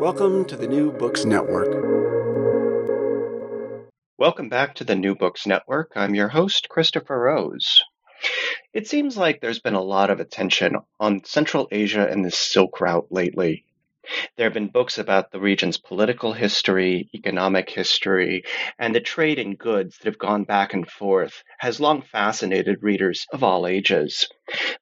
Welcome to the New Books Network. Welcome back to the New Books Network. I'm your host, Christopher Rose. It seems like there's been a lot of attention on Central Asia and the Silk Route lately. There have been books about the region's political history, economic history, and the trade in goods that have gone back and forth has long fascinated readers of all ages.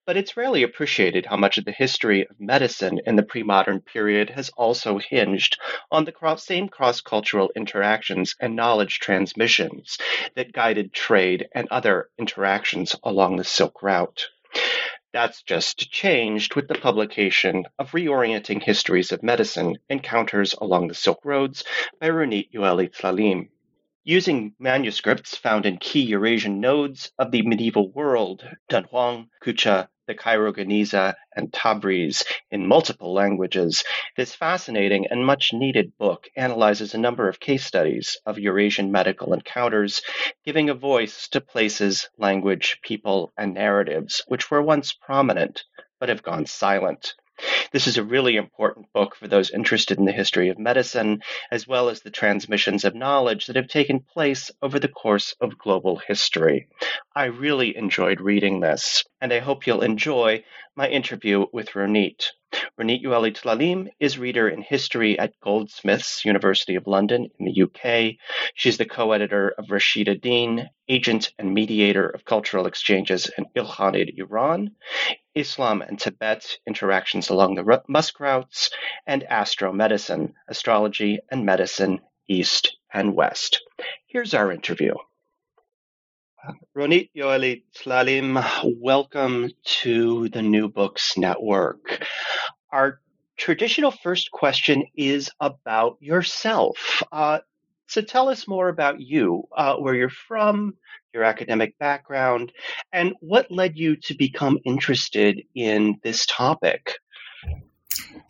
But it's rarely appreciated how much of the history of medicine in the pre modern period has also hinged on the cross, same cross cultural interactions and knowledge transmissions that guided trade and other interactions along the Silk Route. That's just changed with the publication of Reorienting Histories of Medicine Encounters Along the Silk Roads by Ronit Yoeli Tlalim. Using manuscripts found in key Eurasian nodes of the medieval world, Dunhuang, Kucha, the Cairo Geniza, and Tabriz, in multiple languages, this fascinating and much needed book analyzes a number of case studies of Eurasian medical encounters, giving a voice to places, language, people, and narratives which were once prominent but have gone silent. This is a really important book for those interested in the history of medicine, as well as the transmissions of knowledge that have taken place over the course of global history. I really enjoyed reading this, and I hope you'll enjoy my interview with Ronit. Ronit Yoeli Tlalim is reader in history at Goldsmiths, University of London in the UK. She's the co-editor of Rashid al-Din, agent and mediator of cultural exchanges in Ilkhanid, Iran, Islam and Tibet, interactions along the Musk routes, and astromedicine, astrology and medicine, east and west. Here's our interview. Ronit Yoeli Tlalim, welcome to the New Books Network. Our traditional first question is about yourself. Uh, so tell us more about you, uh, where you're from, your academic background, and what led you to become interested in this topic.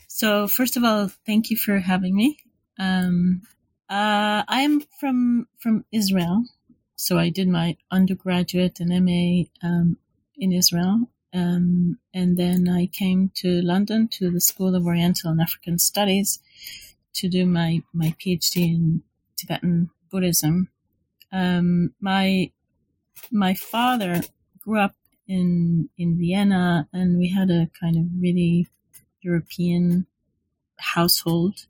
So, first of all, thank you for having me. Um, uh, I'm from from Israel, so I did my undergraduate and MA um, in Israel. Um, and then I came to London to the School of Oriental and African Studies to do my, my PhD in Tibetan Buddhism. Um, my my father grew up in in Vienna, and we had a kind of really European household.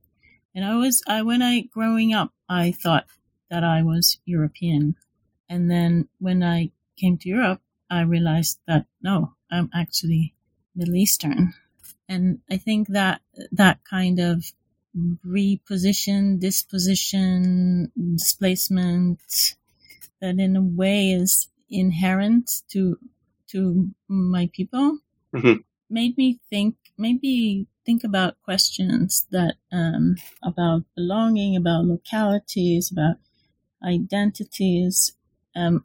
And I was I when I growing up, I thought that I was European. And then when I came to Europe, I realized that no, I'm actually Middle Eastern. And I think that that kind of reposition, disposition, displacement, that in a way is inherent to to my people, mm-hmm. made me think maybe think about questions that um, about belonging, about localities, about identities, um,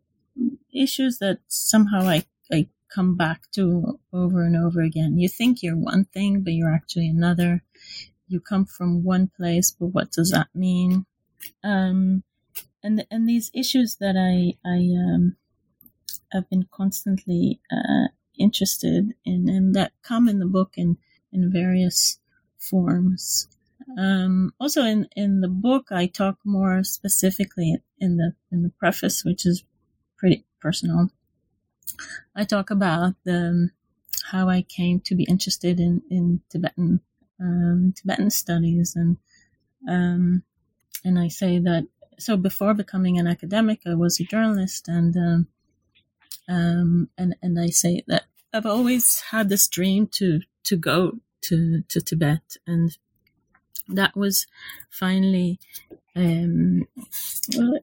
issues that somehow I, I come back to over and over again. You think you're one thing, but you're actually another. you come from one place, but what does that mean? Um, and and these issues that I I um, have been constantly uh, interested in, and that come in the book in in various forms. Um, also, in in the book, I talk more specifically in the in the preface, which is pretty personal. I talk about the how I came to be interested in in Tibetan um, Tibetan studies, and um, and I say that so before becoming an academic, I was a journalist, and um, um, and and I say that I've always had this dream to to go to to Tibet, and that was finally um,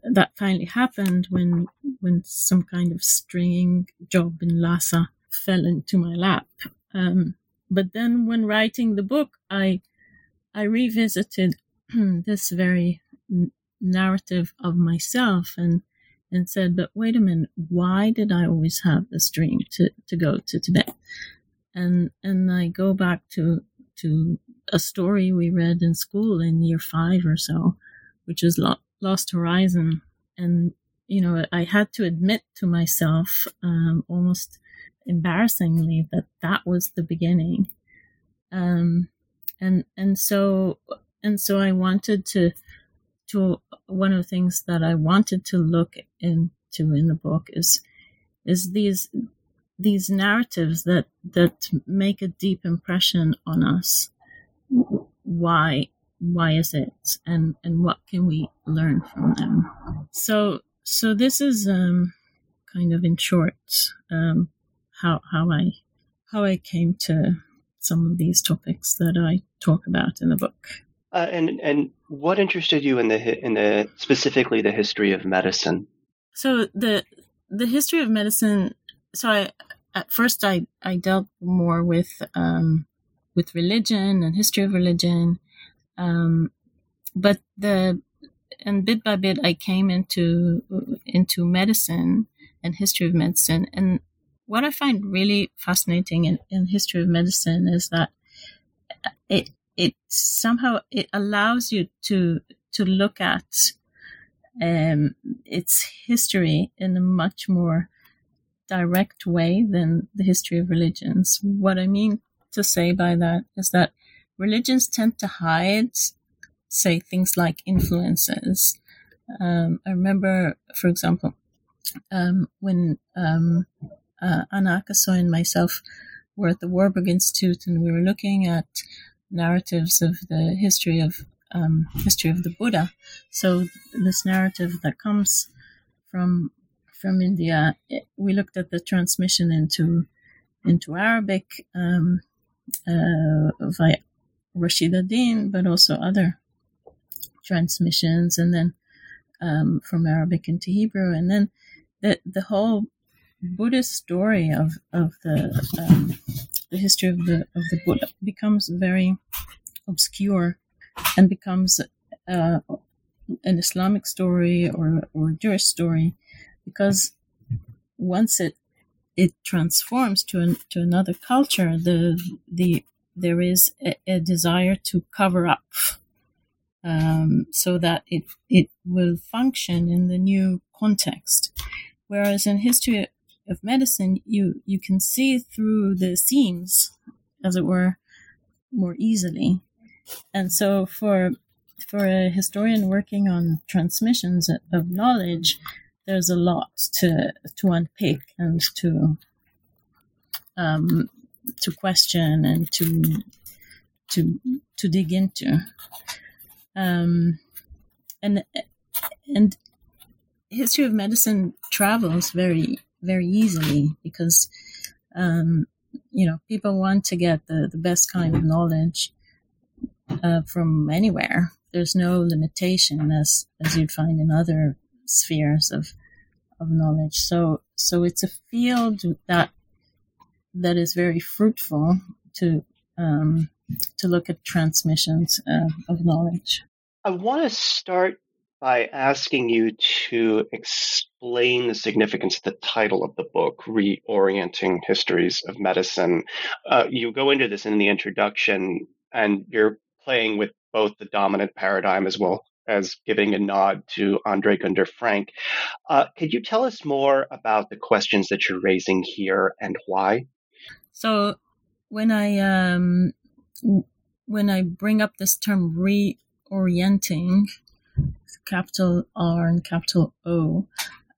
that finally happened when when some kind of stringing job in Lhasa fell into my lap. Um, but then when writing the book, I I revisited this very n- narrative of myself and and said, but wait a minute, why did I always have this dream to, to go to Tibet? And and I go back to to a story we read in school in year five or so, which is Lost Horizon. And, you know, I had to admit to myself, um, almost embarrassingly, that that was the beginning. Um, and, and so, and so I wanted to, to, one of the things that I wanted to look into in the book is, is these, these narratives that, that make a deep impression on us why why is it? And and what can we learn from them? So so this is um kind of in short um how how i how i came to some of these topics that i talk about in the book. Uh, and and what interested you in the in the specifically the history of medicine? So the the history of medicine so i at first i i dealt more with um with religion and history of religion. Um, but the and bit by bit, I came into into medicine and history of medicine. And what I find really fascinating in, in history of medicine is that it it somehow it allows you to to look at um, its history in a much more direct way than the history of religions. What I mean to say by that is that religions tend to hide, say, things like influences. Um, I remember, for example, um, when um, uh, Anna Akasoy and myself were at the Warburg Institute and we were looking at narratives of the history of um, history of the Buddha. So this narrative that comes from from India, it, we looked at the transmission into into Arabic um, uh, via Rashid ad-Din, but also other transmissions, and then um, from Arabic into Hebrew, and then the the whole Buddhist story of of the um, the history of the of the Buddha becomes very obscure and becomes uh, an Islamic story or or Jewish story because once it it transforms to an, to another culture, the the there is a, a desire to cover up um, so that it it will function in the new context. Whereas in history of medicine, you you can see through the seams, as it were, more easily. And so for for a historian working on transmissions of knowledge, there's a lot to to unpick and to um, to question and to to to dig into. Um, and and history of medicine travels very very easily because um, you know people want to get the, the best kind of knowledge uh, from anywhere. There's no limitation as as you'd find in other spheres of of knowledge. So so it's a field that that is very fruitful to um, to look at transmissions uh, of knowledge. I want to start by asking you to explain the significance of the title of the book, Reorienting Histories of Medicine. Uh, you go into this in the introduction, and you're playing with both the dominant paradigm as well as giving a nod to Andre Gunder Frank. Uh, could you tell us more about the questions that you're raising here and why? So, when I um, when I bring up this term reorienting, capital R and capital O,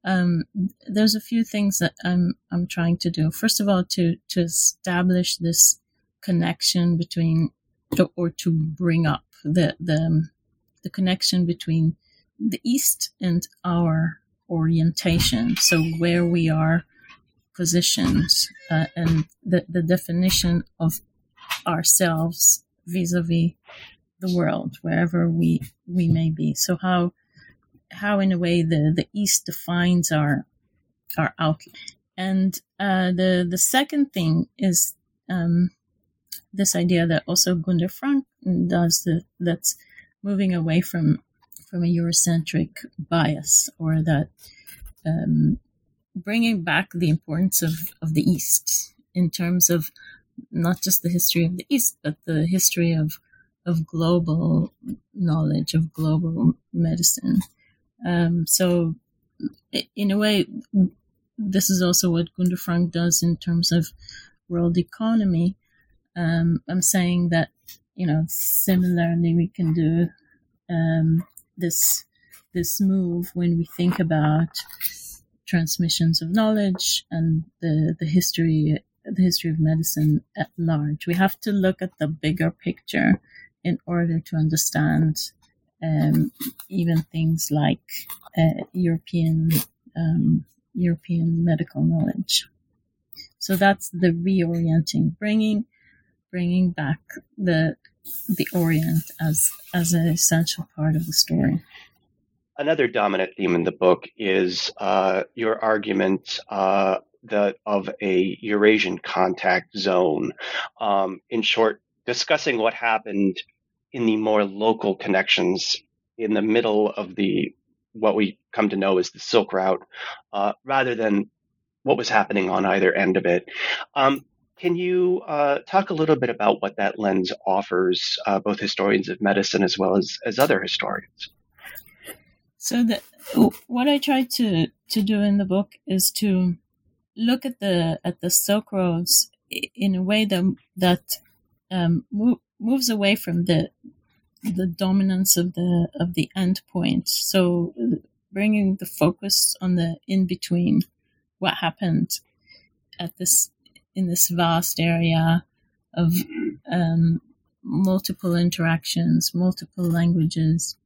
um, there's a few things that I'm I'm trying to do. First of all, to to establish this connection between, or to bring up the the the connection between the East and our orientation. So where we are positioned uh, and the, the definition of ourselves vis-a-vis the world, wherever we we may be. So how how in a way the, the East defines our our outlook. And uh, the the second thing is um, this idea that also Gunder Frank does the, that's moving away from from a Eurocentric bias, or that um, bringing back the importance of, of the East in terms of not just the history of the East, but the history of of global knowledge, of global medicine. Um, so, in a way, this is also what Gunder Frank does in terms of world economy. Um, I'm saying that you know similarly we can do um, this this move when we think about transmissions of knowledge and the the history the history of medicine at large. We have to look at the bigger picture in order to understand um, even things like uh, European um, European medical knowledge. So that's the reorienting, bringing bringing back the the Orient as as an essential part of the story. Another dominant theme in the book is uh, your argument uh, of a Eurasian contact zone. Um, in short, discussing what happened in the more local connections in the middle of the what we come to know as the Silk Route, uh, rather than what was happening on either end of it. Um, can you uh, talk a little bit about what that lens offers uh, both historians of medicine as well as, as other historians? So the, what I try to, to do in the book is to look at the at the Silk Roads in a way that that um, moves away from the the dominance of the of the end point. So bringing the focus on the in between, what happened at this in this vast area of um, multiple interactions, multiple languages.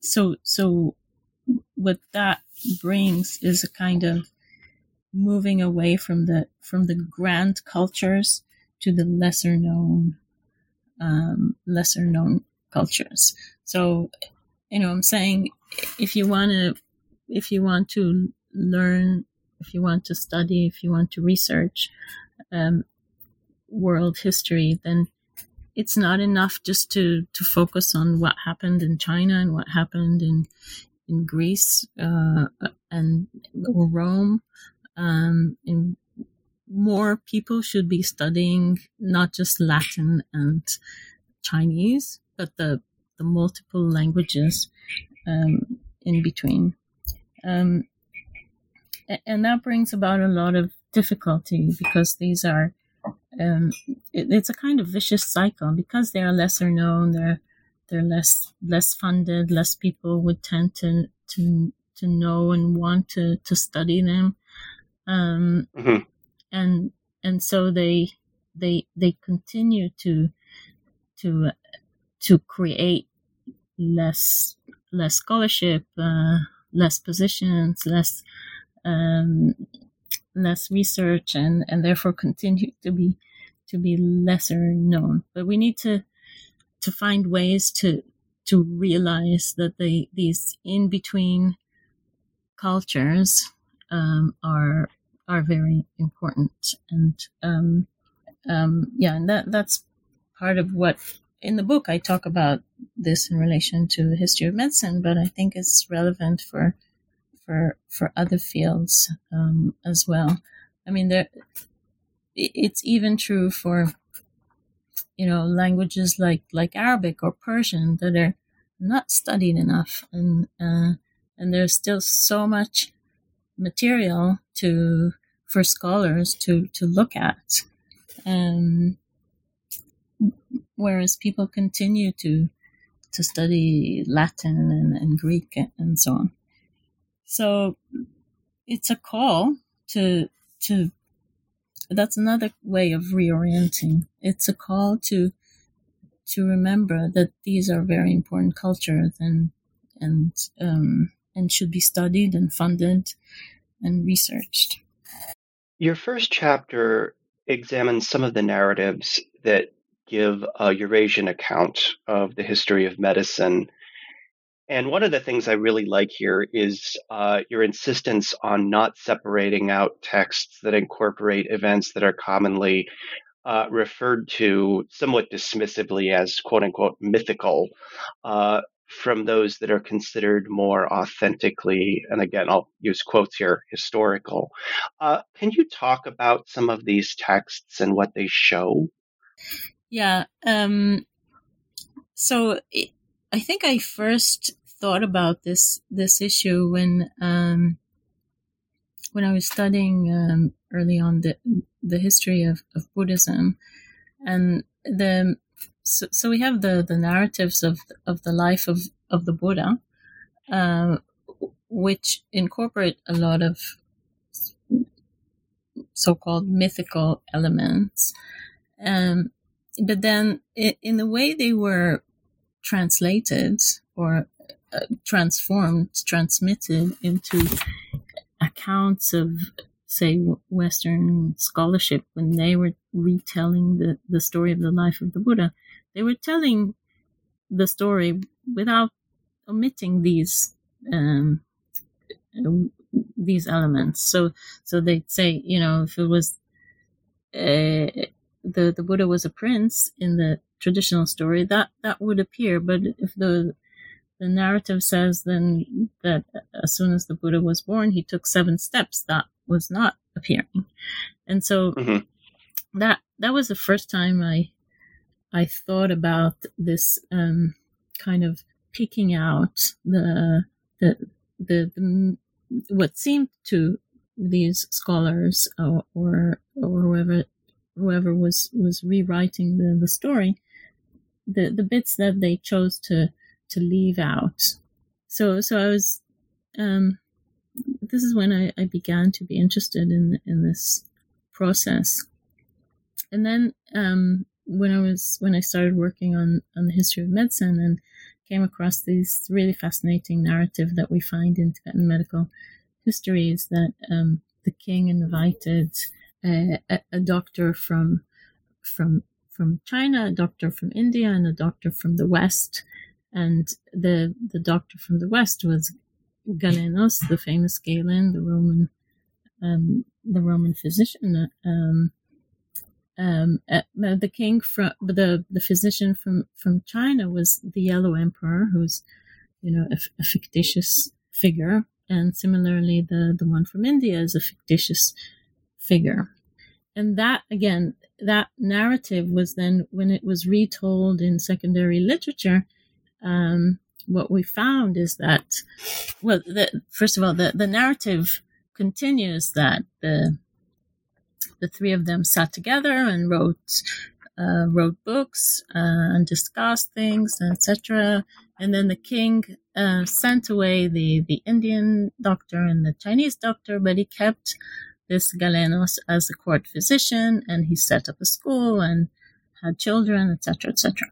So so what that brings is a kind of moving away from the from the grand cultures to the lesser known um, lesser known cultures. So, you know, I'm saying if you want to, if you want to learn, if you want to study, if you want to research um, world history, then it's not enough just to, to focus on what happened in China and what happened in in Greece uh, and Rome. Um, in more people should be studying not just Latin and Chinese, but the the multiple languages um, in between. Um, and that brings about a lot of difficulty because these are um, it, it's a kind of vicious cycle because they are lesser known they're they're less less funded less people would tend to to to know and want to to study them um, mm-hmm. and and so they they they continue to to to create less less scholarship, uh, less positions, less um, less research, and and therefore continue to be to be lesser known. But we need to to find ways to to realize that they these in between cultures um, are are very important, and um, um, yeah, and that that's part of what in the book, I talk about this in relation to the history of medicine, but I think it's relevant for for for other fields um, as well. I mean, there, it's even true for you know languages like like Arabic or Persian that are not studied enough, and uh, and there's still so much material to for scholars to to look at. Um, whereas people continue to to study Latin and, and Greek and so on. So it's a call to to that's another way of reorienting. It's a call to to remember that these are very important cultures and and um, and should be studied and funded and researched. Your first chapter examines some of the narratives that give a Eurasian account of the history of medicine. And one of the things I really like here is uh, your insistence on not separating out texts that incorporate events that are commonly uh, referred to somewhat dismissively as quote unquote mythical uh, from those that are considered more authentically, and again, I'll use quotes here, historical. Uh, can you talk about some of these texts and what they show? Yeah. Um, so it, I think I first thought about this this issue when um, when I was studying um, early on the the history of, of Buddhism, and the so, so we have the the narratives of of the life of of the Buddha, uh, which incorporate a lot of so-called mythical elements. Um, but then in the way they were translated or uh, transformed, transmitted into accounts of, say, Western scholarship when they were retelling the, the story of the life of the Buddha, they were telling the story without omitting these um, these elements. So, so they'd say, you know, if it was uh, the the Buddha was a prince in the traditional story, that that would appear. But if the the narrative says then that as soon as the Buddha was born, he took seven steps, that was not appearing, and so mm-hmm. that that was the first time I I thought about this um, kind of picking out the the the, the what seemed to these scholars or or, or whoever whoever was was rewriting the, the story, the the bits that they chose to to leave out. So so I was um, this is when I, I began to be interested in in this process. And then um, when I was when I started working on on the history of medicine and came across this really fascinating narrative that we find in Tibetan medical histories that um, the king invited a, a doctor from from from China, a doctor from India, and a doctor from the West. And the the doctor from the West was Galenos, the famous Galen, the Roman um, the Roman physician. Um, um, uh, the king from the the physician from from China was the Yellow Emperor, who's you know a, a fictitious figure, and similarly the the one from India is a fictitious figure. And that, again, that narrative was then, when it was retold in secondary literature, um, what we found is that, well, the, first of all, the, the narrative continues that the the three of them sat together and wrote uh, wrote books uh, and discussed things, etc. And then the king uh, sent away the the Indian doctor and the Chinese doctor, but he kept this Galenos as a court physician, and he set up a school and had children, etc., etc.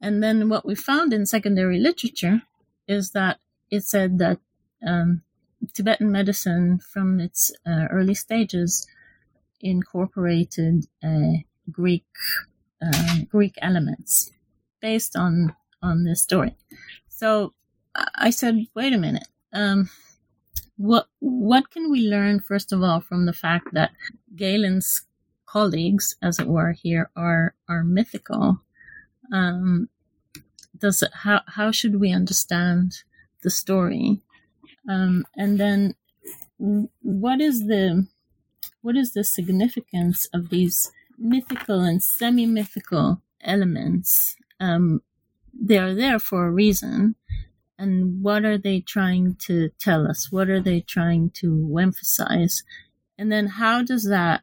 And then what we found in secondary literature is that it said that um, Tibetan medicine, from its uh, early stages, incorporated uh, Greek uh, Greek elements based on on this story. So I said, wait a minute. Um, what what can we learn first of all from the fact that Galen's colleagues, as it were, here are are mythical? Um, does it, how how should we understand the story? Um, and then what is the what is the significance of these mythical and semi-mythical elements. Um, they are there for a reason. And what are they trying to tell us? What are they trying to emphasize? And then how does that,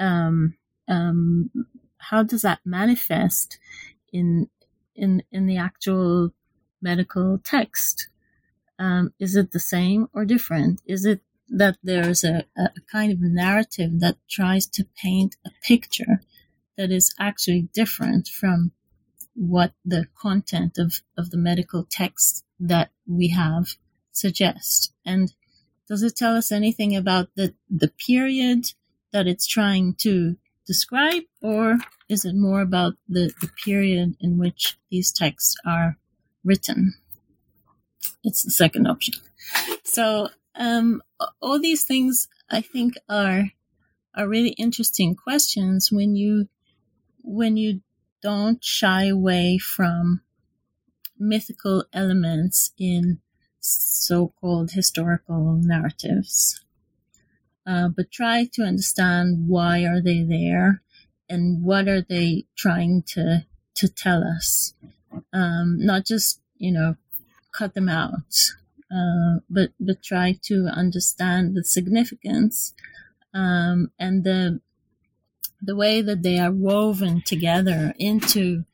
um, um, how does that manifest in, in, in the actual medical text? Um, is it the same or different? Is it that there's a, a kind of narrative that tries to paint a picture that is actually different from what the content of, of the medical text that we have suggest? And does it tell us anything about the, the period that it's trying to describe, or is it more about the, the period in which these texts are written? It's the second option. So um, all these things I think are are really interesting questions when you when you don't shy away from mythical elements in so-called historical narratives. Uh, but try to understand why are they there and what are they trying to to tell us. Um, not just you know cut them out uh, but but try to understand the significance um, and the the way that they are woven together into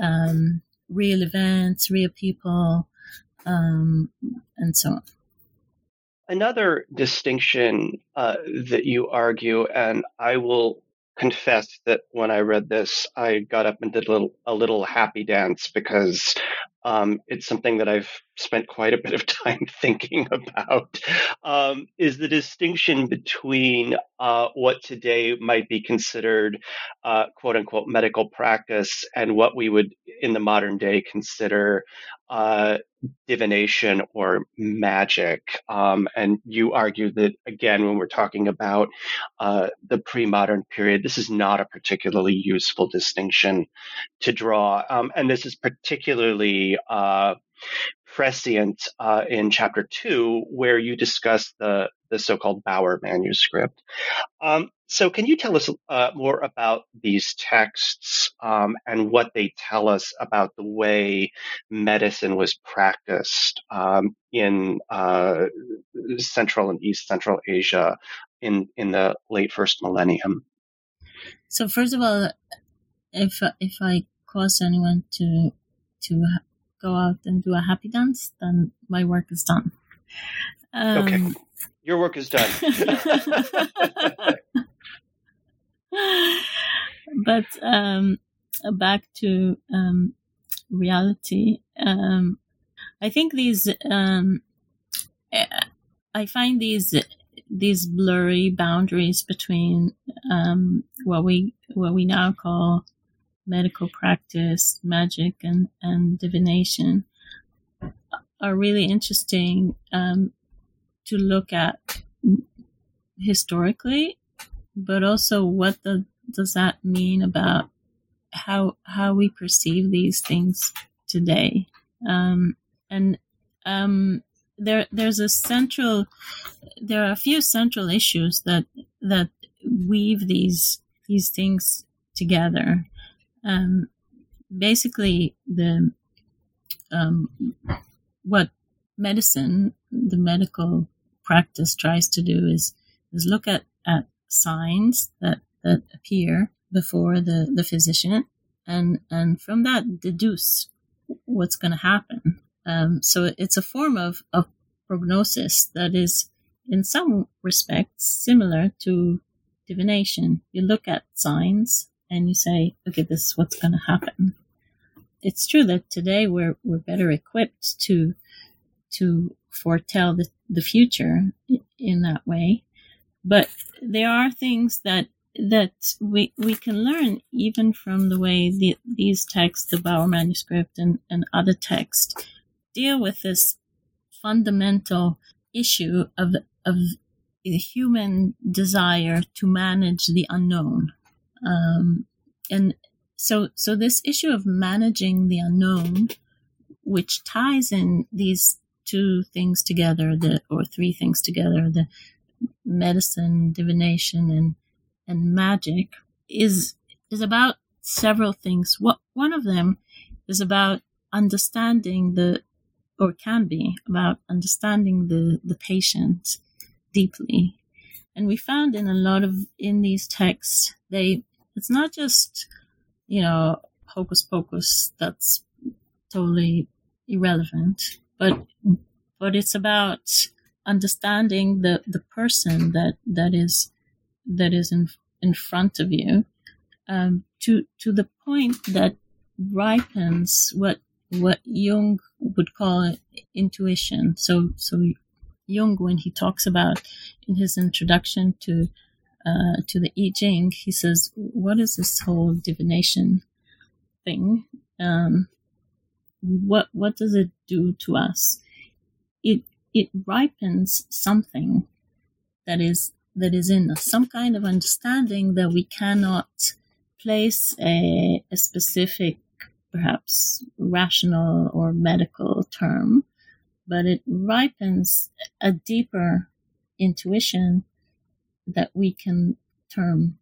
um, real events, real people, um, and so on. Another distinction uh, that you argue, and I will confess that when I read this, I got up and did a little, a little happy dance because um, it's something that I've spent quite a bit of time thinking about, um, is the distinction between uh, what today might be considered uh, quote unquote medical practice and what we would in the modern day consider uh, divination or magic. Um, and you argue that, again, when we're talking about uh, the pre modern period, this is not a particularly useful distinction to draw. Um, and this is particularly uh, prescient uh, in chapter two, where you discuss the, the so called Bower manuscript. Um, so, can you tell us uh, more about these texts um, and what they tell us about the way medicine was practiced um, in uh, Central and East Central Asia in, in the late first millennium? So, first of all, if if I cause anyone to to go out and do a happy dance, then my work is done. Um, okay, your work is done. but um, back to um, reality, um, I think these. Um, I find these these blurry boundaries between um, what we what we now call medical practice, magic, and, and divination are really interesting um, to look at historically, but also what the, does that mean about how how we perceive these things today? Um, and um, there there's a central there are a few central issues that that weave these these things together um, basically the um, what medicine, the medical practice tries to do is is look at, at signs that, that appear before the, the physician and and from that deduce what's going to happen. Um, so it's a form of, of prognosis that is in some respects similar to divination. You look at signs and you say, okay, this is what's going to happen. It's true that today we're, we're better equipped to, to foretell the, the future in that way. But there are things that, that we, we can learn even from the way the, these texts, the Bower manuscript and, and other texts deal with this fundamental issue of, of the human desire to manage the unknown um, and so, so this issue of managing the unknown, which ties in these two things together, the or three things together, the medicine, divination, and and magic, is is about several things. What one of them is about understanding the, or can be about understanding the the patient deeply. And we found in a lot of in these texts, they it's not just you know hocus pocus that's totally irrelevant, but but it's about understanding the the person that that is that is in in front of you um, to to the point that ripens what what Jung would call intuition. So so Jung, when he talks about in his introduction to uh, to the I Ching, he says, "What is this whole divination thing? Um, what what does it do to us? It it ripens something that is that is in us, some kind of understanding that we cannot place a, a specific, perhaps rational or medical term, but it ripens a deeper intuition that we can term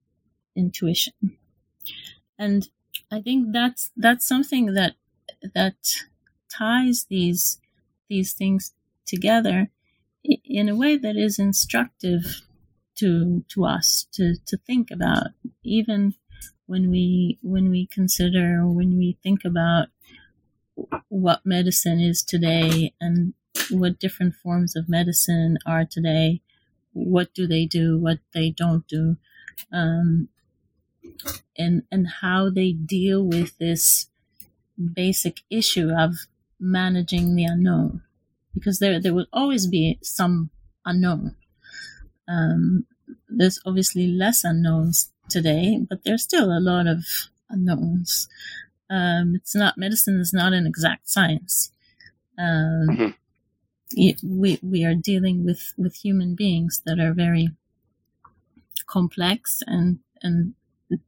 intuition. And I think that's that's something that that ties these these things together in a way that is instructive to to us to to think about even when we when we consider when we think about what medicine is today and what different forms of medicine are today what do they do what they don't do um, and and how they deal with this basic issue of managing the unknown because there there will always be some unknown. Um, there's obviously less unknowns today, but there's still a lot of unknowns. Um, it's not medicine is not an exact science. Um, mm-hmm. We we are dealing with with human beings that are very complex and and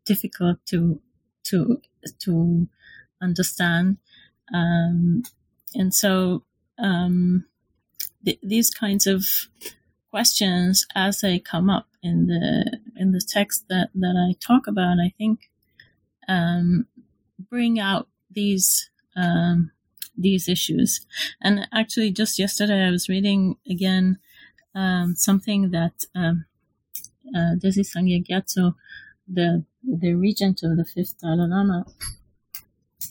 difficult to to to understand. Um, and so um, th- these kinds of questions, as they come up in the in the text that that I talk about, I think um, bring out these um, these issues. And actually, just yesterday, I was reading again um, something that um, uh, Desi Sangye the the regent of the fifth Dalai Lama,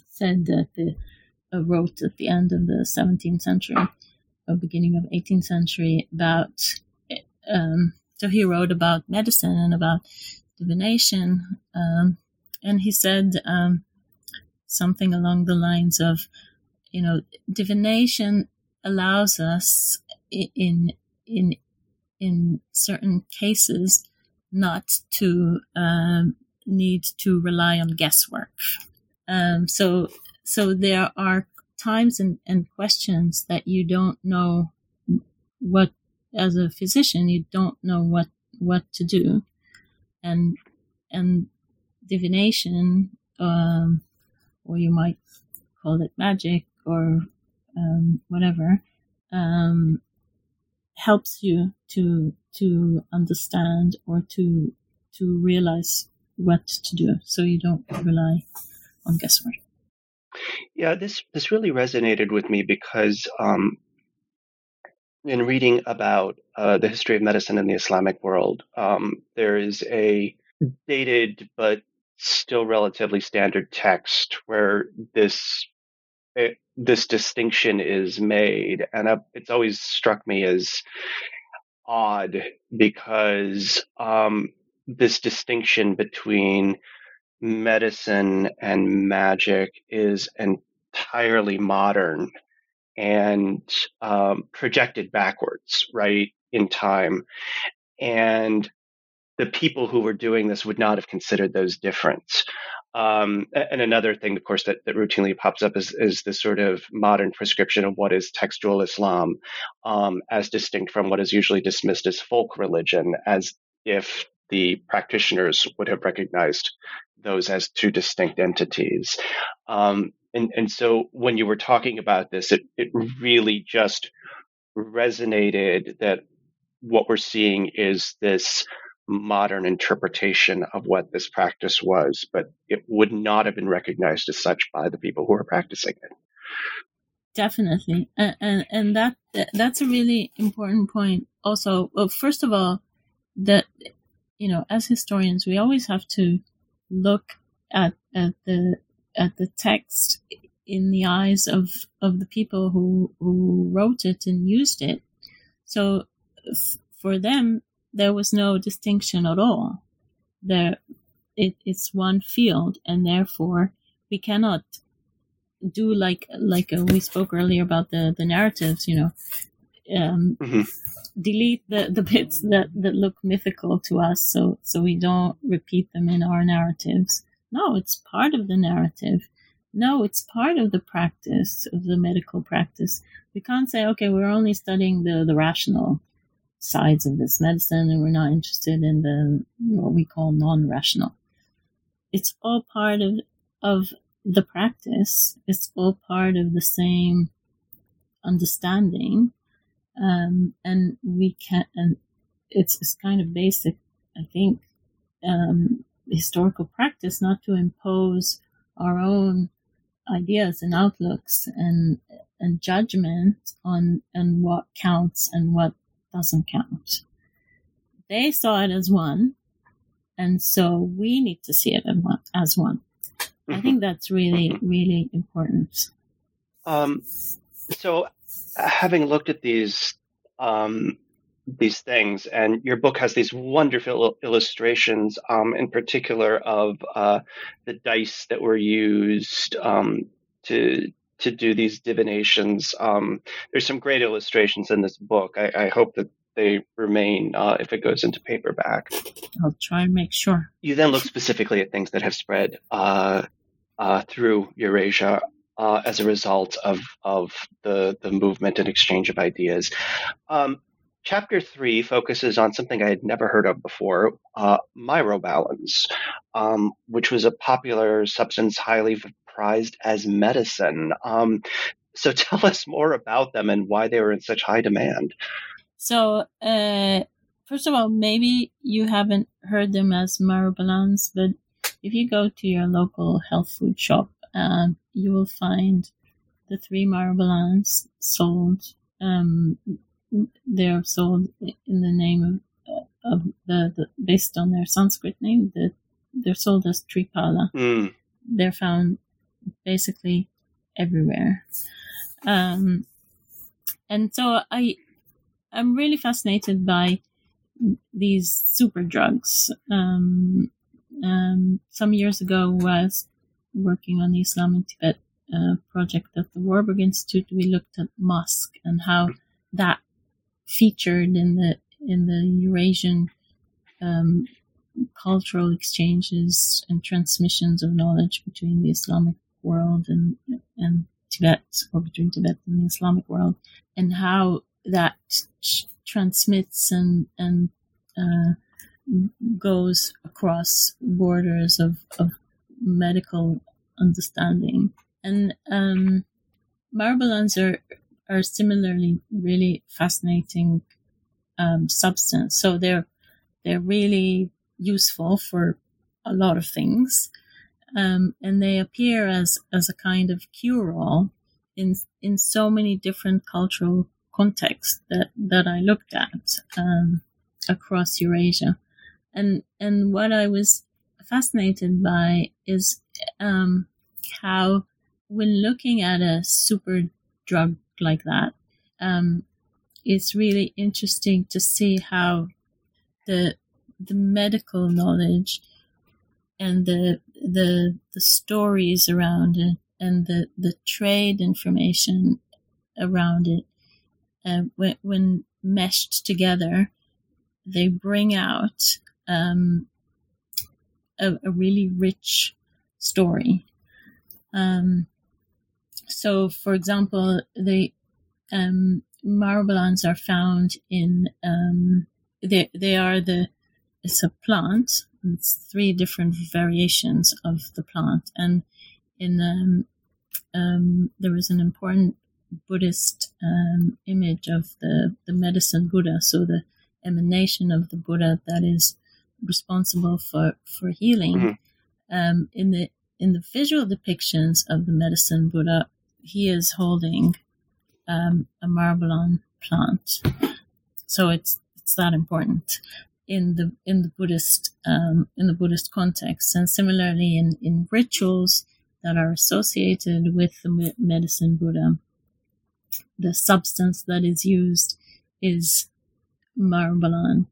said that the uh, wrote at the end of the 17th century or beginning of 18th century about um, so he wrote about medicine and about divination um, and he said um, something along the lines of you know divination allows us in in in certain cases not to um, need to rely on guesswork um, so so there are times and, and questions that you don't know what, as a physician, you don't know what, what to do. And, and divination, um, or you might call it magic or, um, whatever, um, helps you to, to understand or to, to realize what to do so you don't rely on guesswork. Yeah, this this really resonated with me because um, in reading about uh, the history of medicine in the Islamic world, um, there is a dated but still relatively standard text where this it, this distinction is made, and uh, it's always struck me as odd because um, this distinction between medicine and magic is entirely modern and um, projected backwards, right, in time. And the people who were doing this would not have considered those different. Um, and another thing, of course, that, that routinely pops up is, is this sort of modern prescription of what is textual Islam, um, as distinct from what is usually dismissed as folk religion, as if the practitioners would have recognized those as two distinct entities. Um, and, and so when you were talking about this, it, it really just resonated that what we're seeing is this modern interpretation of what this practice was, but it would not have been recognized as such by the people who were practicing it. Definitely, and and, and that that's a really important point. Also, well, first of all, that you know, as historians, we always have to look at at the at the text in the eyes of of the people who who wrote it and used it. So f- for them, there was no distinction at all. There, it, it's one field, and therefore we cannot do like like uh, we spoke earlier about the the narratives. You know, um, mm-hmm. delete the the bits that that look mythical to us, so so we don't repeat them in our narratives. No, it's part of the narrative. No, it's part of the practice of the medical practice. We can't say, okay, we're only studying the the rational sides of this medicine and we're not interested in the what we call non-rational. It's all part of of the practice. It's all part of the same understanding. Um, and we can and it's, it's kind of basic i think um, historical practice not to impose our own ideas and outlooks and and judgment on and what counts and what doesn't count. They saw it as one, and so we need to see it as one. Mm-hmm. I think that's really, mm-hmm. really important. Um, so, having looked at these um, these things, and your book has these wonderful illustrations, um, in particular of uh, the dice that were used um, to to do these divinations. Um, there's some great illustrations in this book. I, I hope that they remain uh, if it goes into paperback. I'll try and make sure. You then look specifically at things that have spread uh, uh, through Eurasia uh, as a result of of the the movement and exchange of ideas. Um, chapter three focuses on something I had never heard of before, uh, myrobalans, um, which was a popular substance highly prized as medicine. Um, so tell us more about them and why they were in such high demand. So, uh, first of all, maybe you haven't heard them as myrobalans, but if you go to your local health food shop, um, you will find the three myrobalans sold. Um, they're sold in the name of, of the, the, based on their Sanskrit name. The, they're sold as Triphala. Mm. They're found basically everywhere. Um, and so I, I'm really fascinated by these super drugs. Um, um, some years ago, was working on the Islam Tibet uh, project at the Warburg Institute. We looked at musk and how that featured in the in the Eurasian um, cultural exchanges and transmissions of knowledge between the Islamic world and and Tibet, or between Tibet and the Islamic world, and how that transmits and and uh, goes across borders of, of medical understanding. And um, are are similarly really fascinating um, substance. So they're they're really useful for a lot of things um, and they appear as as a kind of cure-all in in so many different cultural contexts that that I looked at um, across Eurasia, and and what I was fascinated by is um, how when looking at a super drug like that, um, it's really interesting to see how the the medical knowledge and the the the stories around it and the the trade information around it uh, when, when meshed together they bring out um, a, a, really rich story. Um, so for example the um, myrobalans are found in um, they, they are the it's a plant it's three different variations of the plant. And in um, um, there is an important Buddhist um, image of the, the medicine Buddha, so the emanation of the Buddha that is responsible for for healing. Mm-hmm. Um, in the in the visual depictions of the medicine Buddha, he is holding um, a myrobalan plant, so it's it's that important in the in the Buddhist um, in the Buddhist context, and similarly in in rituals that are associated with the medicine Buddha, the substance that is used is myrobalan,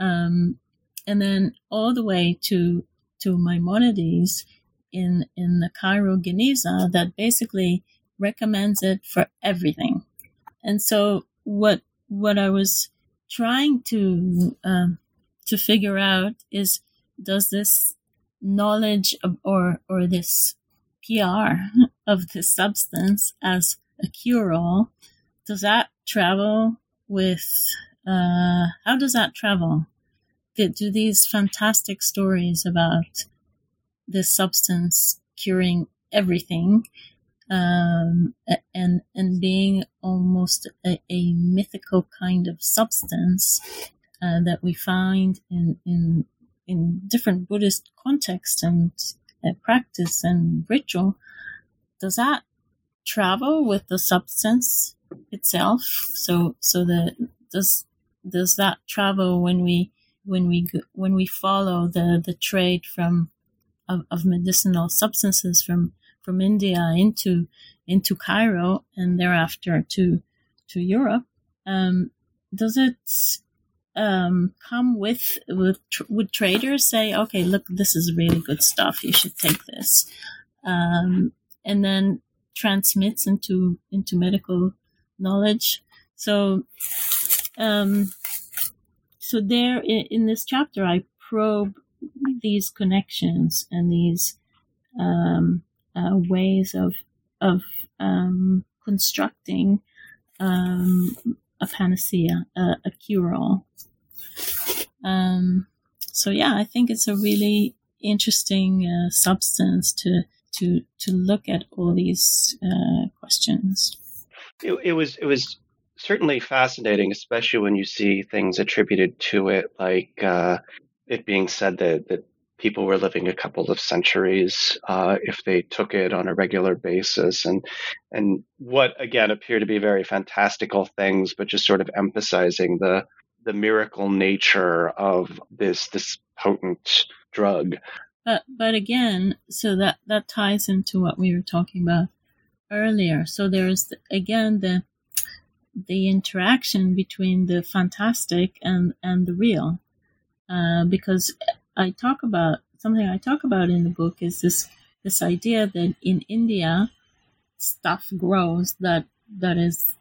um, and then all the way to to Maimonides in in the Cairo Geniza that basically recommends it for everything, and so what what I was trying to um, to figure out is does this knowledge of, or or this PR of this substance as a cure-all does that travel with uh, how does that travel? Do, do these fantastic stories about this substance curing everything um, and and being almost a, a, mythical kind of substance uh, that we find in in in different Buddhist context and uh, practice and ritual. Does that travel with the substance itself? So so the does does that travel when we when we when we follow the the trade from of, of medicinal substances from from India into into Cairo and thereafter to to Europe. Um, does it um, come with with would traders say, okay, look, this is really good stuff. You should take this, um, and then transmits into into medical knowledge. So, um, so there in, in this chapter, I probe these connections and these um, uh, ways of of um, constructing um, a panacea, a, a cure-all. Um, so yeah, I think it's a really interesting uh, substance to to to look at all these uh, questions. It, it was it was certainly fascinating, especially when you see things attributed to it, like uh, it being said that that people were living a couple of centuries uh, if they took it on a regular basis, and and what again appear to be very fantastical things, but just sort of emphasizing the the miracle nature of this this potent drug. But but again, so that that ties into what we were talking about earlier. So there's again the the interaction between the fantastic and and the real, uh, because I talk about something I talk about in the book is this this idea that in India stuff grows that that is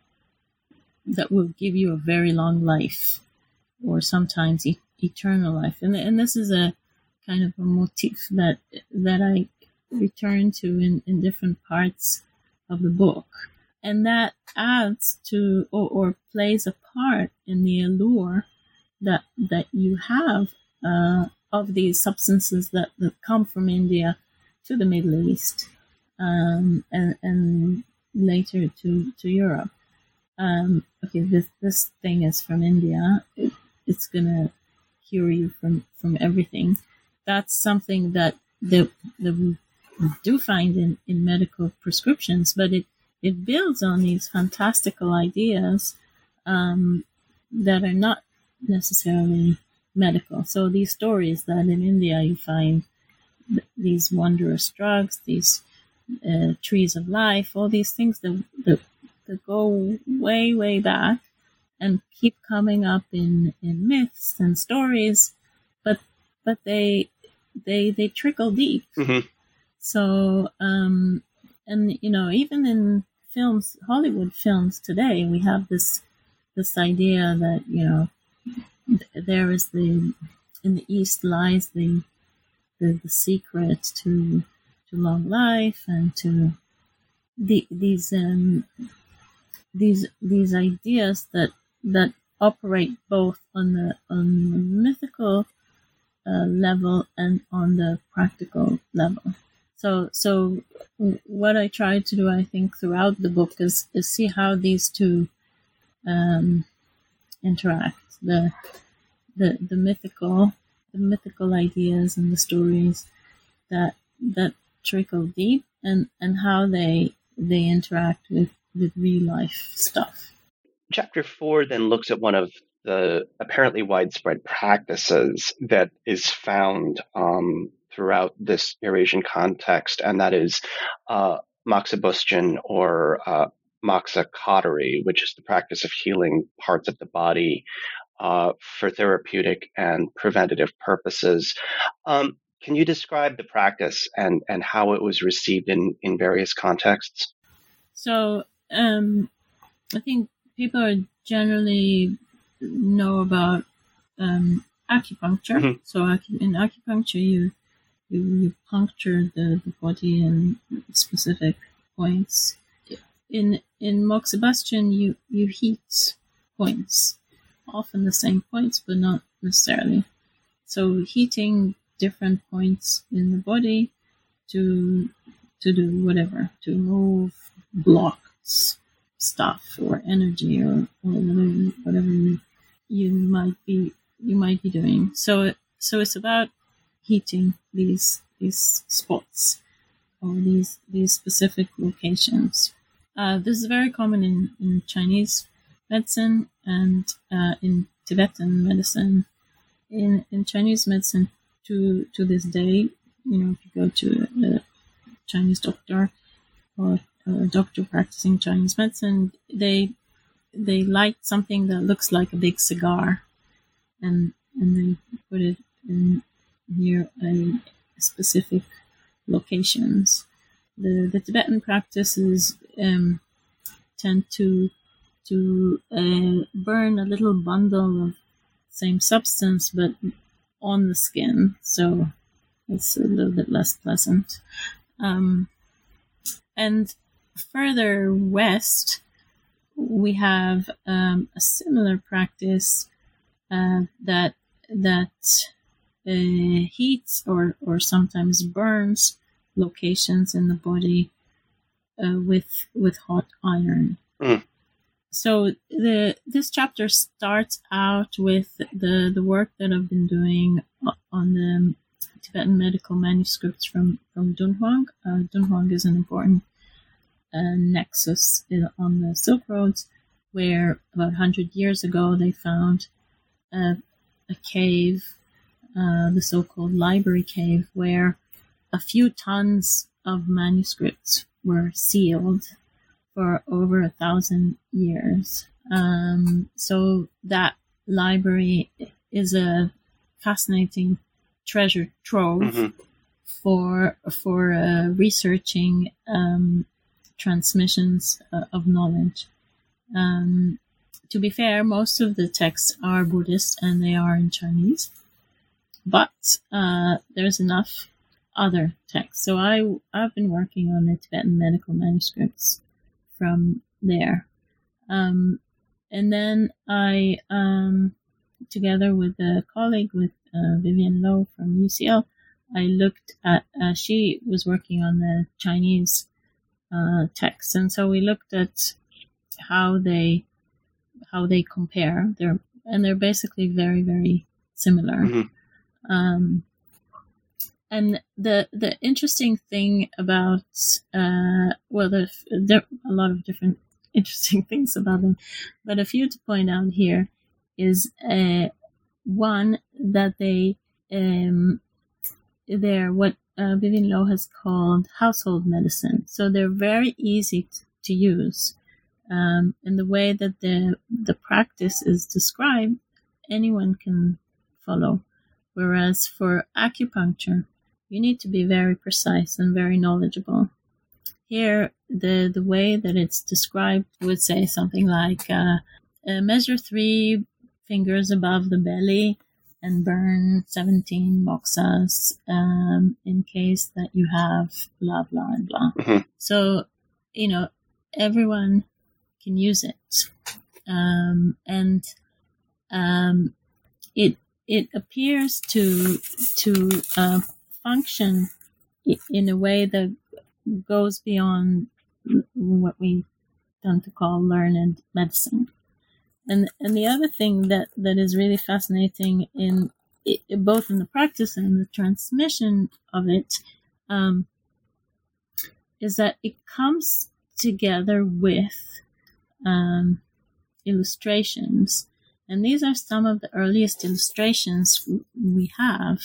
that will give you a very long life or sometimes e- eternal life. And and this is a kind of a motif that that I return to in, in different parts of the book. And that adds to or, or plays a part in the allure that that you have uh, of these substances that, that come from India to the Middle East um, and, and later to, to Europe. Um, okay, this, this thing is from India. It, it's going to cure you from, from everything. That's something that, that, that we do find in, in medical prescriptions, but it, it builds on these fantastical ideas um, that are not necessarily medical. So these stories that in India you find th- these wondrous drugs, these uh, trees of life, all these things that, that, that go way, way back and keep coming up in, in myths and stories, but but they they they trickle deep. Mm-hmm. So um, and you know even in films, Hollywood films today, we have this this idea that you know there is the in the east lies the the, the secret to to long life and to the, these um, these these ideas that that operate both on the on the mythical uh, level and on the practical level. So so what I try to do, I think, throughout the book is is see how these two um, interact the the, the mythical the mythical ideas and the stories that that trickle deep and and how they they interact with with real life stuff. Chapter four then looks at one of the apparently widespread practices that is found um, throughout this Eurasian context, and that is uh, moxibustion or uh, cautery, which is the practice of healing parts of the body uh, for therapeutic and preventative purposes. Um, can you describe the practice and, and how it was received in, in various contexts? So, um, I think people generally know about um, acupuncture. Mm-hmm. So, in acupuncture, you you, you puncture the, the body in specific points. In in moxibustion, you you heat points, often the same points, but not necessarily. So heating different points in the body to to do whatever, to move blocks, stuff or energy or, or whatever, whatever you, might be you might be doing. So so it's about heating these these spots or these these specific locations. Uh, this is very common in, in Chinese medicine and uh, in Tibetan medicine. In in Chinese medicine, to to this day, you know, if you go to a Chinese doctor or a doctor practicing Chinese medicine, they they light something that looks like a big cigar, and and they put it in near a specific locations. The the Tibetan practices um, tend to to uh, burn a little bundle of same substance, but on the skin, so it's a little bit less pleasant. Um, and further west, we have um, a similar practice uh, that that uh, heats or or sometimes burns locations in the body uh, with with hot iron. Mm. So the this chapter starts out with the the work that I've been doing on the Tibetan medical manuscripts from from Dunhuang. Uh, Dunhuang is an important uh, nexus in, on the Silk Roads, where about hundred years ago they found a, a cave, uh, the so-called library cave, where a few tons of manuscripts were sealed for over a thousand years. Um, so that library is a fascinating treasure trove mm-hmm. for for uh, researching um, transmissions uh, of knowledge. Um, to be fair, most of the texts are Buddhist and they are in Chinese, but uh, there's enough other texts. So I I've been working on the Tibetan medical manuscripts from there, um, and then I, um, together with a colleague with uh, Vivienne Lo from UCL, I looked at. Uh, she was working on the Chinese uh, texts, and so we looked at how they how they compare. They're and they're basically very very similar. Mm-hmm. Um, and the the interesting thing about uh, well, there, there are a lot of different interesting things about them, but a few to point out here is uh, one that they um, they're what uh, Vivienne Lo has called household medicine. So they're very easy t- to use. Um, and the way that the the practice is described, anyone can follow. Whereas for acupuncture, you need to be very precise and very knowledgeable. Here, the, the way that it's described would say something like uh, uh, measure three fingers above the belly and burn 17 moxas um, in case that you have blah, blah, and blah. Mm-hmm. So, you know, everyone can use it. Um, and um, it it appears to to uh, function in a way that goes beyond what we tend to call learned medicine. And and the other thing that, that is really fascinating in it, both in the practice and the transmission of it, um, is that it comes together with um, illustrations. And these are some of the earliest illustrations we have.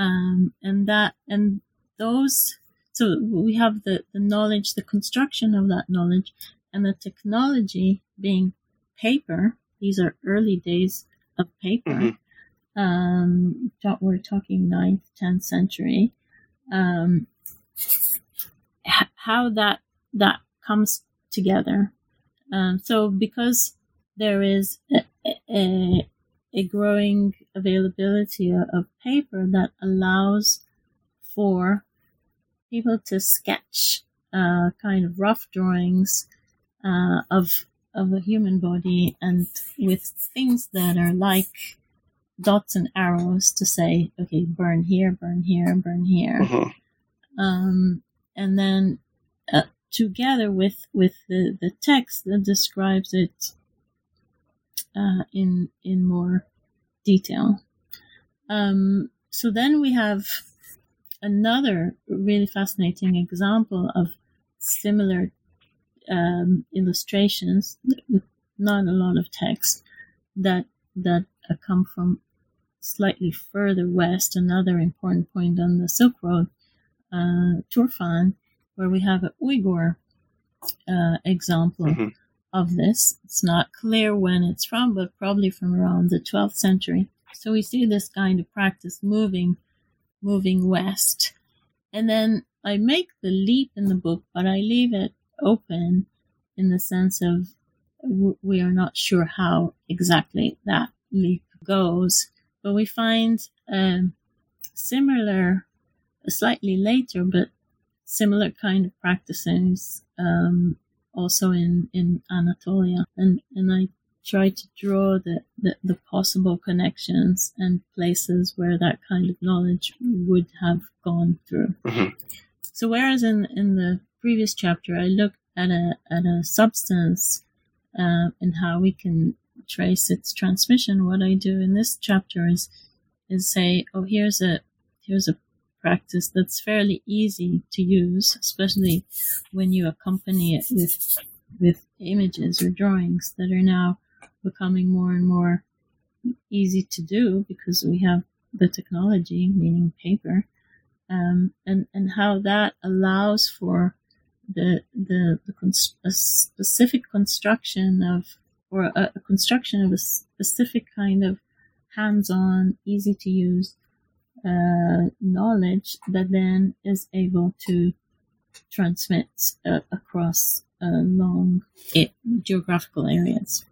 Um, and that, and those, so we have the, the knowledge, the construction of that knowledge, and the technology being paper. These are early days of paper. Mm-hmm. Um, we're talking 9th, 10th century. Um, how that that comes together. Um, so because there is a, a, a growing availability of paper that allows for people to sketch uh, kind of rough drawings uh, of of a human body and with things that are like dots and arrows to say, okay, burn here, burn here, burn here. Mm-hmm. Um, and then uh, together with with the, the text that describes it uh, in in more detail. Um, so then we have another really fascinating example of similar um, illustrations not a lot of text that that come from slightly further west. Another important point on the Silk Road, uh, Turfan, where we have an Uyghur uh, example mm-hmm. Of this. It's not clear when it's from, but probably from around the 12th century. So we see this kind of practice moving, moving west. And then I make the leap in the book, but I leave it open in the sense of we are not sure how exactly that leap goes. But we find um, similar, slightly later, but similar kind of practices um, also in, in Anatolia. And, and I try to draw the, the, the, possible connections and places where that kind of knowledge would have gone through. Mm-hmm. So whereas in, in the previous chapter I looked at a, at a substance uh, and how we can trace its transmission, what I do in this chapter is is say, oh, here's a here's a practice that's fairly easy to use, especially when you accompany it with with images or drawings that are now becoming more and more easy to do because we have the technology, meaning paper, um, and and how that allows for the the, the cons- a specific construction of or a, a construction of a specific kind of hands-on, easy to use uh, knowledge that then is able to transmit uh, across uh, long geographical areas.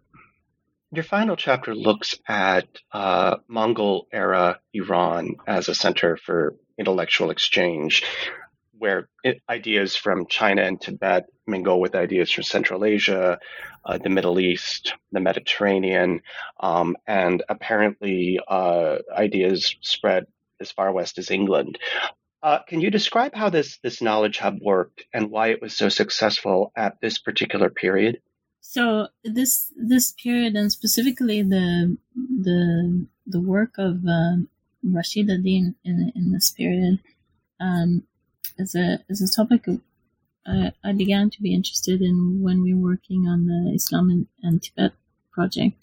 Your final chapter looks at uh, Mongol era Iran as a center for intellectual exchange, where it, ideas from China and Tibet mingle with ideas from Central Asia, uh, the Middle East, the Mediterranean, um, and apparently uh, ideas spread as far west as England. Uh, can you describe how this this knowledge hub worked and why it was so successful at this particular period? So this this period and specifically the the the work of uh, Rashid al-Din in in this period um, is a is a topic uh, I began to be interested in when we were working on the Islam and, and Tibet project.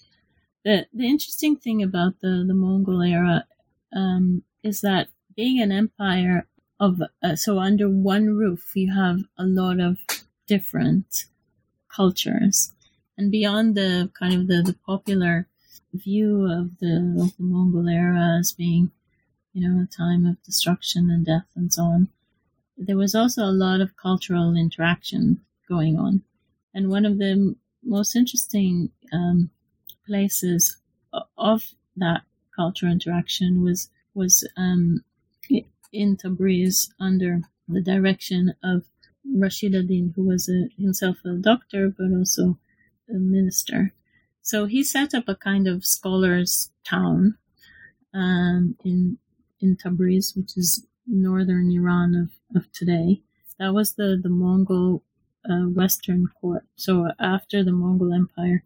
The the interesting thing about the the Mongol era um, is that being an empire of uh, so under one roof you have a lot of different cultures. And beyond the kind of the, the popular view of the, of the mongol era as being you know a time of destruction and death and so on there was also a lot of cultural interaction going on. And one of the most interesting um, places of that cultural interaction was was um, in Tabriz under the direction of Rashid al-Din, who was a, himself a doctor but also a minister. So he set up a kind of scholars' town um, in in Tabriz, which is northern Iran of, of today. That was the the Mongol uh, Western court. So after the Mongol Empire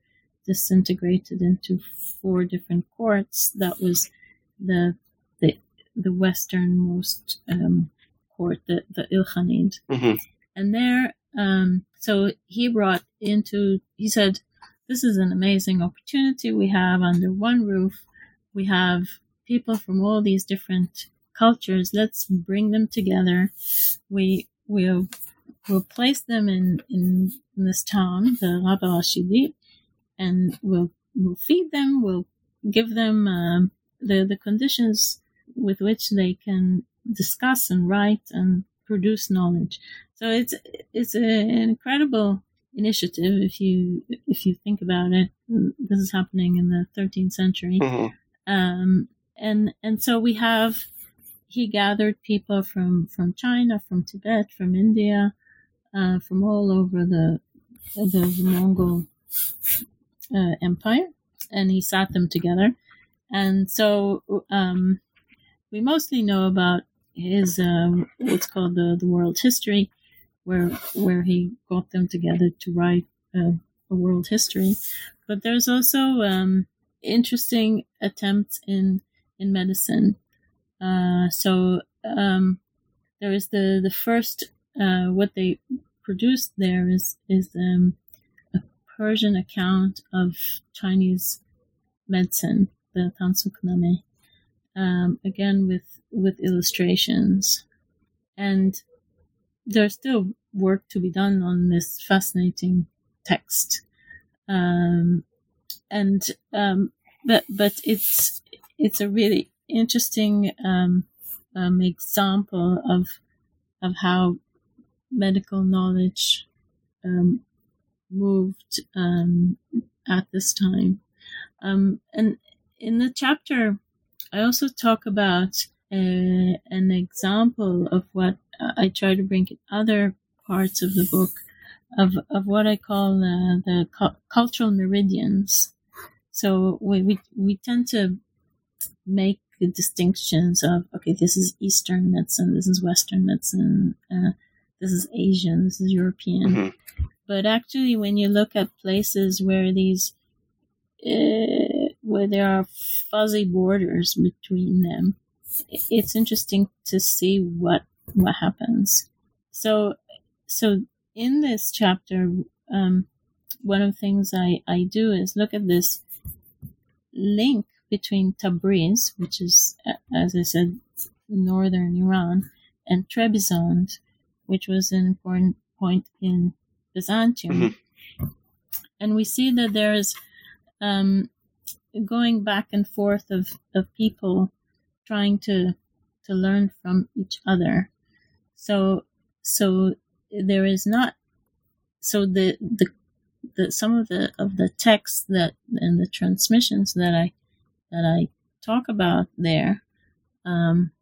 disintegrated into four different courts, that was the the westernmost um, court, the the Ilkhanid, hmm and there, um, so he brought into. He said, "This is an amazing opportunity we have under one roof. We have people from all these different cultures. Let's bring them together. We will we'll place them in in, in this town, the Rabba Rashidi, and we'll we'll feed them. We'll give them um, the the conditions with which they can discuss and write and produce knowledge. So it's it's a, an incredible initiative if you if you think about it. This is happening in the 13th century, hmm um, and and so we have he gathered people from from China, from Tibet, from India, uh, from all over the the, the Mongol uh, Empire, and he sat them together. And so um, we mostly know about his um, what's called the, the world history, where where he got them together to write uh, a world history. But there's also um, interesting attempts in in medicine. Uh, so um, there is the the first uh, what they produced there is is um, a Persian account of Chinese medicine, the Tansukname, um, again with with illustrations, and there's still work to be done on this fascinating text, um, and um, but but it's it's a really interesting um, um, example of of how medical knowledge um, moved um, at this time. Um, and in the chapter, I also talk about uh, an example of what I try to bring in other parts of the book of, of what I call uh, the cu- cultural meridians. So we, we, we tend to make the distinctions of, okay, this is Eastern medicine, this is Western medicine, uh, this is Asian, this is European. Mhm. But actually, when you look at places where these, uh, where there are fuzzy borders between them, it's interesting to see what what happens. So, so in this chapter, um, one of the things I I do is look at this link between Tabriz, which is, as I said, northern Iran, and Trebizond, which was an important point in Byzantium. And we see that there's um, going back and forth of, of people trying to to learn from each other. So so there is not so the the the some of the of the texts that and the transmissions that I that I talk about there um,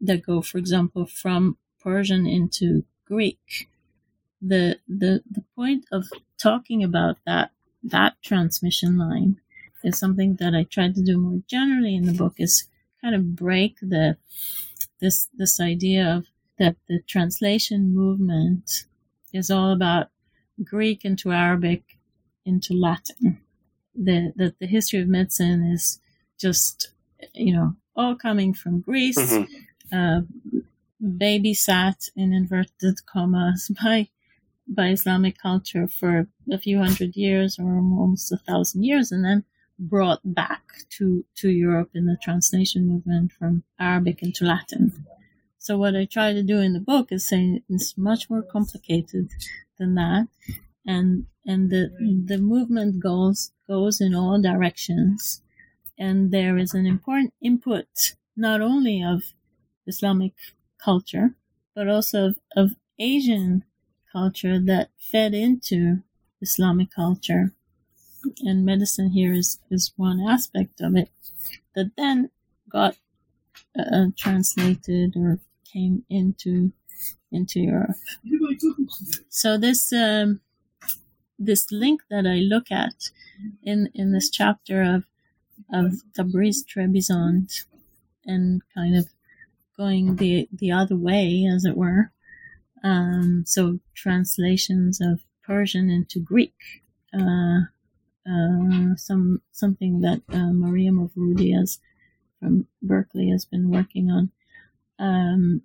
that go, for example, from Persian into Greek. The the the point of talking about that that transmission line is something that I tried to do more generally in the book is kind of break the this this idea of that the translation movement is all about Greek into Arabic into Latin. The that the history of medicine is just you know all coming from Greece, Mhm. uh, babysat in inverted commas by by Islamic culture for a few hundred years or almost a thousand years, and then brought back to to Europe in the translation movement from Arabic into Latin. So what I try to do in the book is say it's much more complicated than that, and and the the movement goes goes in all directions, and there is an important input not only of Islamic culture, but also of, of Asian culture that fed into Islamic culture. And medicine here is, is one aspect of it that then got uh, translated or came into into Europe. So this um, this link that I look at in in this chapter of of Tabriz Trebizond and kind of going the the other way, as it were. Um, so translations of Persian into Greek, uh, uh, some something that uh, Maria Mavroudi has from Berkeley has been working on, um,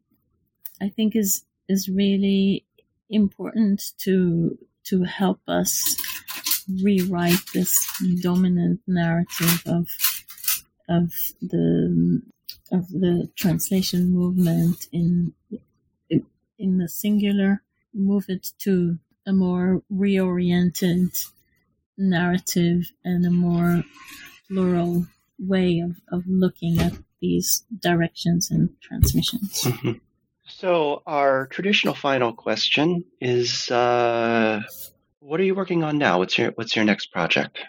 I think is is really important to to help us rewrite this dominant narrative of of the of the translation movement in in the singular, move it to a more reoriented narrative and a more plural way of, of looking at these directions and transmissions. Mm-hmm. So, our traditional final question is uh, what are you working on now? What's your what's your next project?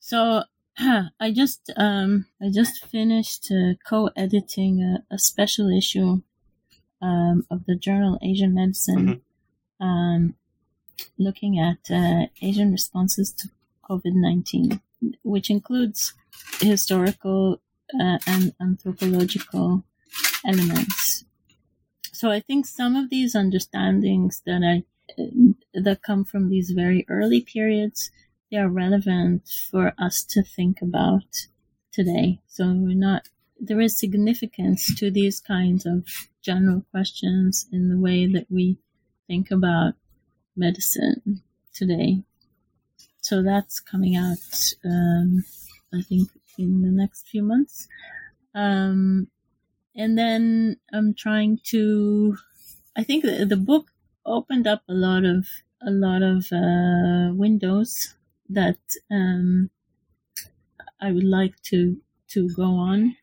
So, I just um, I just finished uh, co-editing a, a, special issue um, of the journal Asian Medicine, mm-hmm. um, looking at uh, Asian responses to COVID nineteen, which includes historical uh, and anthropological elements. So I think some of these understandings that I that come from these very early periods they are relevant for us to think about today. So we're not there is significance to these kinds of general questions in the way that we think about medicine today. So that's coming out, um, I think, in the next few months. Um, and then I'm trying to, I think the, the book opened up a lot of a lot of uh, windows that um, I would like to to go on.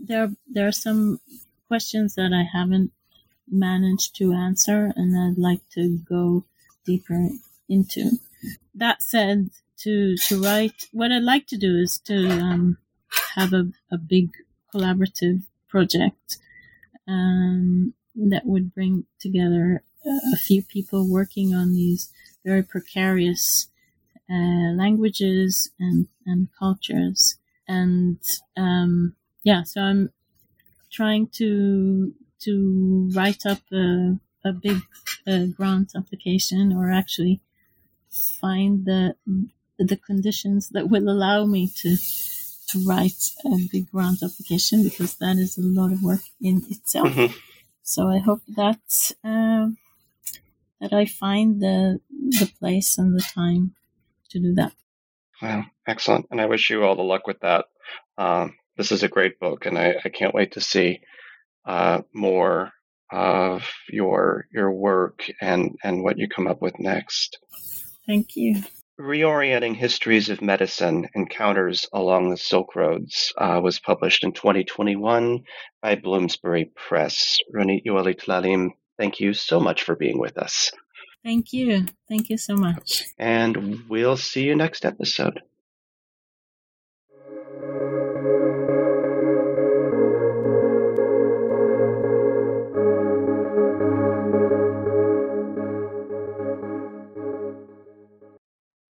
There there are some questions that I haven't managed to answer, and I'd like to go deeper into. That said, to to write, what I'd like to do is to um, have a, a big collaborative project um, that would bring together a few people working on these very precarious uh, languages and, and cultures. And um, yeah, so I'm trying to to write up a, a big uh, grant application, or actually find the the conditions that will allow me to to write a big grant application because that is a lot of work in itself. Mm-hmm. So I hope that uh, that I find the the place and the time to do that. Wow, excellent. And I wish you all the luck with that. Um, this is a great book, and I, I can't wait to see uh, more of your your work and, and what you come up with next. Thank you. Reorienting Histories of Medicine Encounters Along the Silk Roads uh, was published in 2021 by Bloomsbury Press. Ronit Tlalim, thank you so much for being with us. Thank you. Thank you so much. And we'll see you next episode.